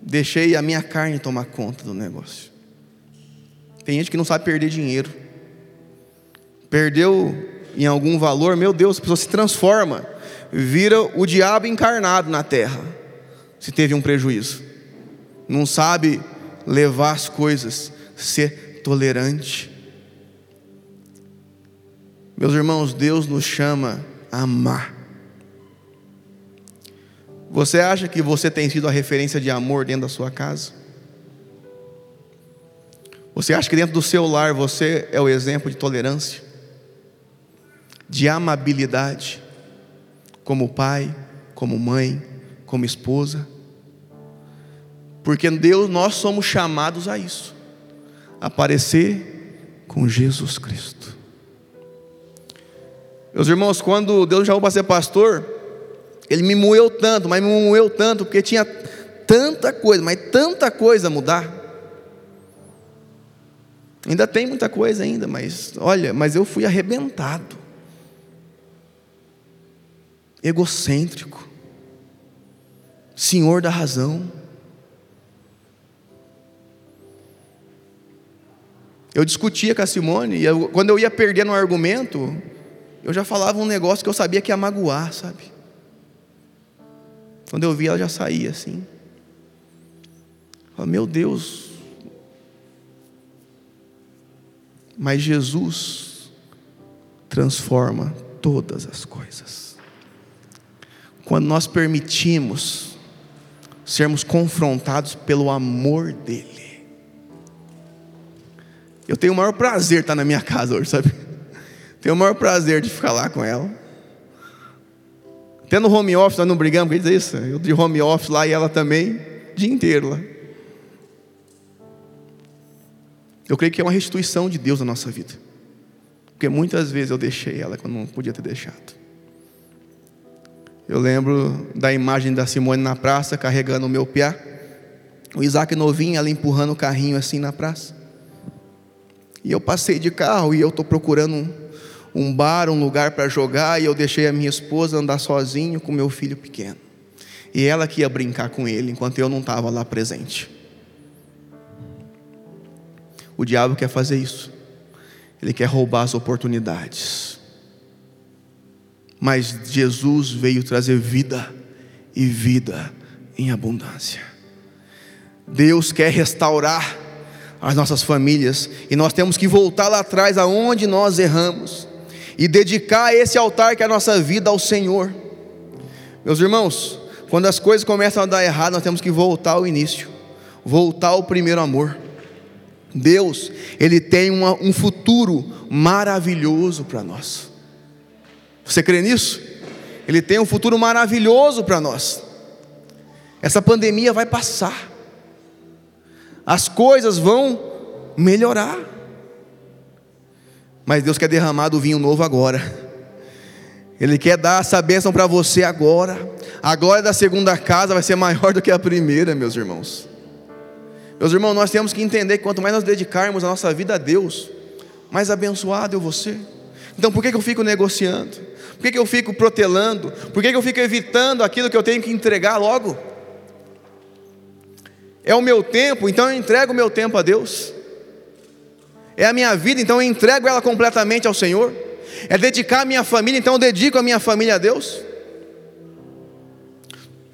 deixei a minha carne tomar conta do negócio. Tem gente que não sabe perder dinheiro, perdeu em algum valor, meu Deus, a pessoa se transforma, vira o diabo encarnado na terra, se teve um prejuízo, não sabe levar as coisas, ser tolerante. Meus irmãos, Deus nos chama a amar. Você acha que você tem sido a referência de amor dentro da sua casa? Você acha que dentro do seu lar você é o exemplo de tolerância, de amabilidade, como pai, como mãe, como esposa? Porque Deus, nós somos chamados a isso. Aparecer com Jesus Cristo. Meus irmãos, quando Deus me chamou para ser pastor, Ele me moeu tanto, mas me moeu tanto, porque tinha tanta coisa, mas tanta coisa a mudar. Ainda tem muita coisa ainda, mas olha, mas eu fui arrebentado. Egocêntrico. Senhor da razão. Eu discutia com a Simone, e eu, quando eu ia perdendo um argumento, eu já falava um negócio que eu sabia que ia magoar, sabe? Quando eu via, ela já saía assim. Eu meu Deus. Mas Jesus transforma todas as coisas. Quando nós permitimos sermos confrontados pelo amor dEle, eu tenho o maior prazer estar na minha casa hoje, sabe? Tenho o maior prazer de ficar lá com ela. Até no home office nós não brigamos, quer dizer isso? Eu de home office lá e ela também, o dia inteiro lá. Eu creio que é uma restituição de Deus na nossa vida. Porque muitas vezes eu deixei ela quando não podia ter deixado. Eu lembro da imagem da Simone na praça carregando o meu piá. O Isaac novinho, ela empurrando o carrinho assim na praça. E eu passei de carro e eu estou procurando um, um bar, um lugar para jogar, e eu deixei a minha esposa andar sozinho com meu filho pequeno. E ela que ia brincar com ele, enquanto eu não estava lá presente. O diabo quer fazer isso. Ele quer roubar as oportunidades. Mas Jesus veio trazer vida e vida em abundância. Deus quer restaurar as nossas famílias e nós temos que voltar lá atrás aonde nós erramos e dedicar esse altar que é a nossa vida ao Senhor. Meus irmãos, quando as coisas começam a dar errado, nós temos que voltar ao início, voltar ao primeiro amor. Deus, Ele tem uma, um futuro maravilhoso para nós. Você crê nisso? Ele tem um futuro maravilhoso para nós. Essa pandemia vai passar as coisas vão melhorar. Mas Deus quer derramar do vinho novo agora. Ele quer dar essa bênção para você agora. A glória da segunda casa vai ser maior do que a primeira, meus irmãos. Meus irmãos, nós temos que entender que quanto mais nós dedicarmos a nossa vida a Deus, mais abençoado eu vou ser. Então por que, eu fico negociando? Por que, que eu fico protelando? Por que, que eu fico evitando aquilo que eu tenho que entregar logo? É o meu tempo, então eu entrego o meu tempo a Deus. É a minha vida, então eu entrego ela completamente ao Senhor. É dedicar a minha família, então eu dedico a minha família a Deus.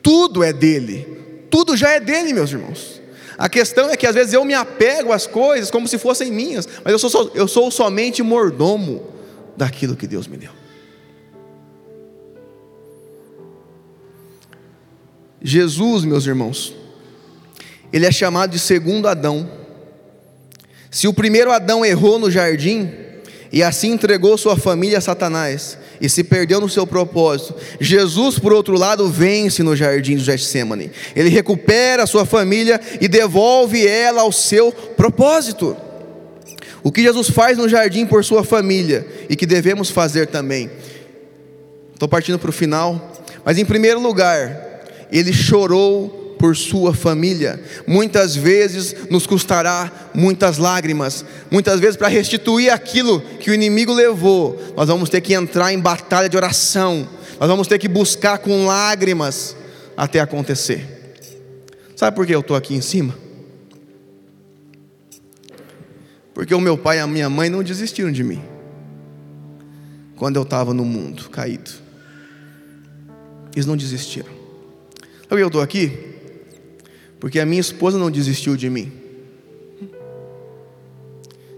Tudo é dele, tudo já é dele, meus irmãos. A questão é que às vezes eu me apego às coisas como se fossem minhas, mas eu sou, eu sou somente mordomo daquilo que Deus me deu. Jesus, meus irmãos, ele é chamado de segundo Adão. Se o primeiro Adão errou no jardim e assim entregou sua família a Satanás e se perdeu no seu propósito, Jesus, por outro lado, vence no jardim do Getsemane. Ele recupera a sua família e devolve ela ao seu propósito. O que Jesus faz no jardim por sua família e que devemos fazer também. Estou partindo para o final, mas em primeiro lugar, ele chorou por sua família. Muitas vezes nos custará muitas lágrimas. Muitas vezes, para restituir aquilo que o inimigo levou, nós vamos ter que entrar em batalha de oração. Nós vamos ter que buscar com lágrimas até acontecer. Sabe por que eu estou aqui em cima? Porque o meu pai e a minha mãe não desistiram de mim. Quando eu estava no mundo caído. Eles não desistiram. Sabe eu estou aqui? Porque a minha esposa não desistiu de mim.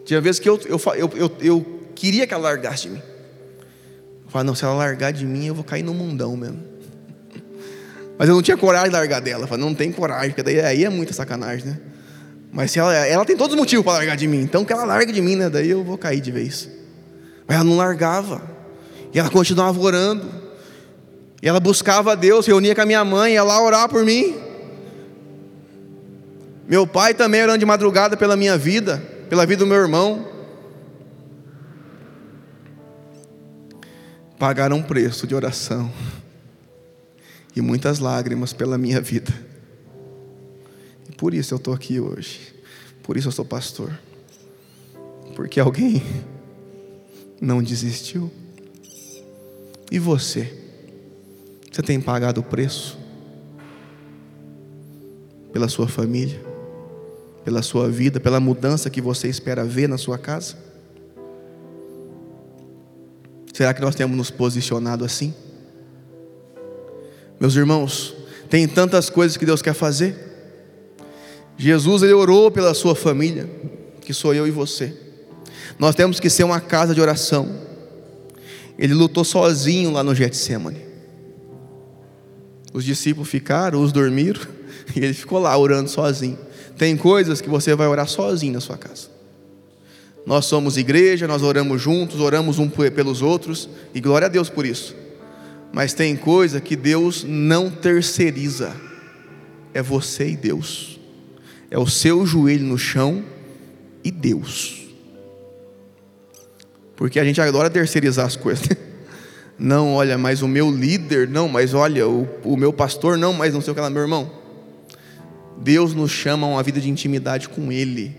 Tinha vezes que eu, eu, eu, eu, eu queria que ela largasse de mim. Eu falava, não, se ela largar de mim, eu vou cair no mundão mesmo. Mas eu não tinha coragem de largar dela. Eu falei, não tem coragem, porque daí aí é muita sacanagem, né? Mas se ela, ela tem todos os motivos para largar de mim, então que ela largue de mim, né? Daí eu vou cair de vez. Mas ela não largava. E ela continuava orando. E ela buscava a Deus, reunia com a minha mãe, ia lá orar por mim. Meu pai também orando de madrugada pela minha vida, pela vida do meu irmão. Pagaram um preço de oração e muitas lágrimas pela minha vida. E por isso eu estou aqui hoje. Por isso eu sou pastor. Porque alguém não desistiu. E você? Você tem pagado o preço pela sua família? Pela sua vida, pela mudança que você espera ver na sua casa? Será que nós temos nos posicionado assim? Meus irmãos, tem tantas coisas que Deus quer fazer. Jesus ele orou pela sua família, que sou eu e você. Nós temos que ser uma casa de oração. Ele lutou sozinho lá no Getsemane. Os discípulos ficaram, os dormiram, e ele ficou lá orando sozinho. Tem coisas que você vai orar sozinho na sua casa. Nós somos igreja, nós oramos juntos, oramos um pelos outros, e glória a Deus por isso. Mas tem coisa que Deus não terceiriza. É você e Deus. É o seu joelho no chão e Deus. Porque a gente adora terceirizar as coisas. Não, olha, mas o meu líder, não, mas olha, o, o meu pastor, não, mas não sei o que lá, meu irmão. Deus nos chama a uma vida de intimidade com Ele.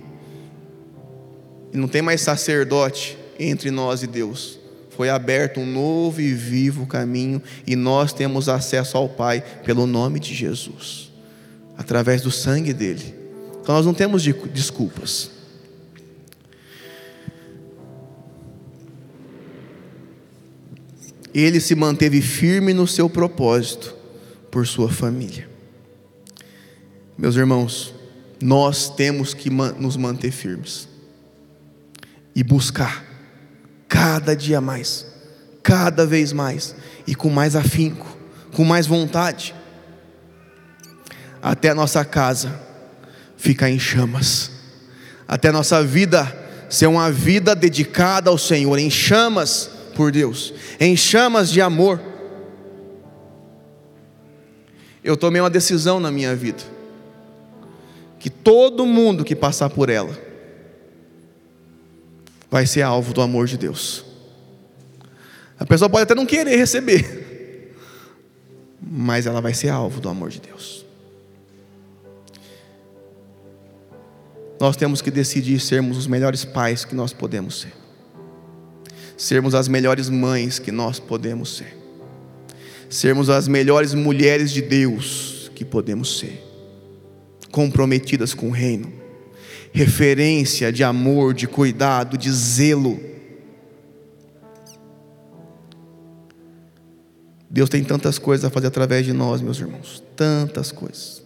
E não tem mais sacerdote entre nós e Deus. Foi aberto um novo e vivo caminho e nós temos acesso ao Pai pelo nome de Jesus, através do sangue dele. Então nós não temos desculpas. Ele se manteve firme no seu propósito por sua família. Meus irmãos, nós temos que nos manter firmes e buscar cada dia mais, cada vez mais e com mais afinco, com mais vontade, até a nossa casa ficar em chamas, até a nossa vida ser uma vida dedicada ao Senhor, em chamas por Deus, em chamas de amor. Eu tomei uma decisão na minha vida, que todo mundo que passar por ela, vai ser alvo do amor de Deus. A pessoa pode até não querer receber, mas ela vai ser alvo do amor de Deus. Nós temos que decidir sermos os melhores pais que nós podemos ser, sermos as melhores mães que nós podemos ser, sermos as melhores mulheres de Deus que podemos ser, comprometidas com o reino referência de amor, de cuidado, de zelo. Deus tem tantas coisas a fazer através de nós, meus irmãos, tantas coisas.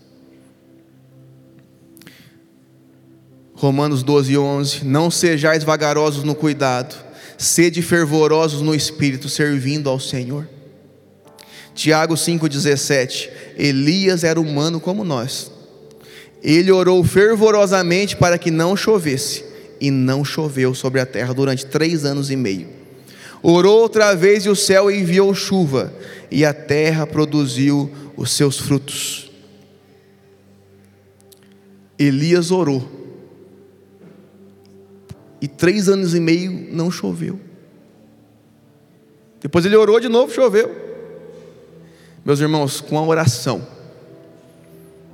Romanos 12, 11: Não sejais vagarosos no cuidado, sede fervorosos no espírito, servindo ao Senhor. Tiago 5,17: Elias era humano como nós, ele orou fervorosamente para que não chovesse, e não choveu sobre a terra durante três anos e meio. Orou outra vez e o céu enviou chuva, e a terra produziu os seus frutos. Elias orou, e três anos e meio não choveu. Depois ele orou de novo, choveu. Meus irmãos, com a oração,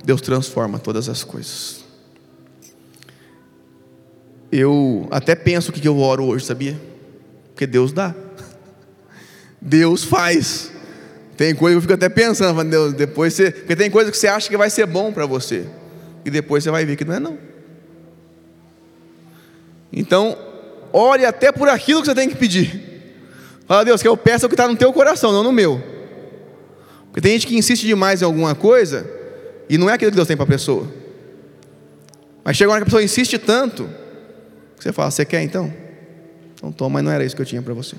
Deus transforma todas as coisas. Eu até penso o que eu oro hoje, sabia? Porque Deus dá. Deus faz. Tem coisa que eu fico até pensando, Deus, depois você. Porque tem coisa que você acha que vai ser bom para você. E depois você vai ver que não é não. Então, ore até por aquilo que você tem que pedir. Fala, Deus, que eu peço o que está no teu coração, não no meu. Porque tem gente que insiste demais em alguma coisa e não é aquilo que Deus tem para a pessoa. Mas chega uma hora que a pessoa insiste tanto, que você fala, você quer então? Então toma, mas não era isso que eu tinha para você.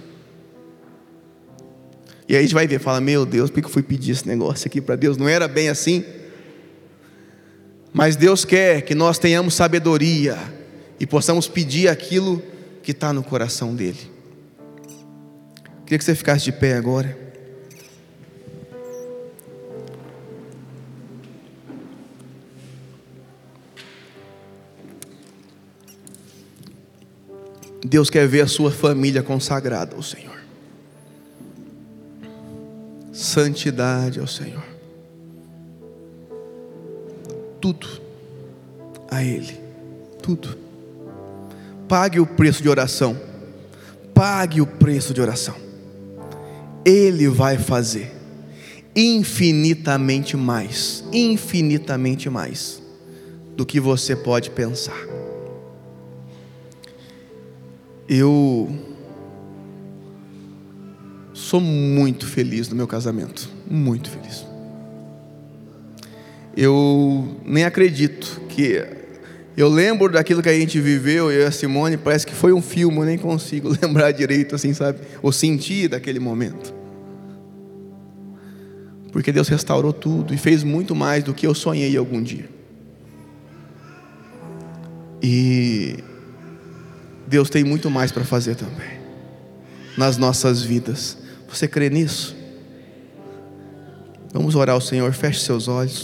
E aí a gente vai ver, fala, meu Deus, por que eu fui pedir esse negócio aqui para Deus? Não era bem assim. Mas Deus quer que nós tenhamos sabedoria e possamos pedir aquilo que está no coração dele. Queria que você ficasse de pé agora. Deus quer ver a sua família consagrada ao Senhor. Santidade ao Senhor. Tudo a Ele. Tudo. Pague o preço de oração. Pague o preço de oração. Ele vai fazer infinitamente mais, infinitamente mais do que você pode pensar. Eu sou muito feliz no meu casamento, muito feliz. Eu nem acredito que eu lembro daquilo que a gente viveu, eu e a Simone, parece que foi um filme, eu nem consigo lembrar direito assim, sabe? Ou sentir daquele momento. Porque Deus restaurou tudo e fez muito mais do que eu sonhei algum dia. E Deus tem muito mais para fazer também nas nossas vidas. Você crê nisso? Vamos orar ao Senhor, feche seus olhos.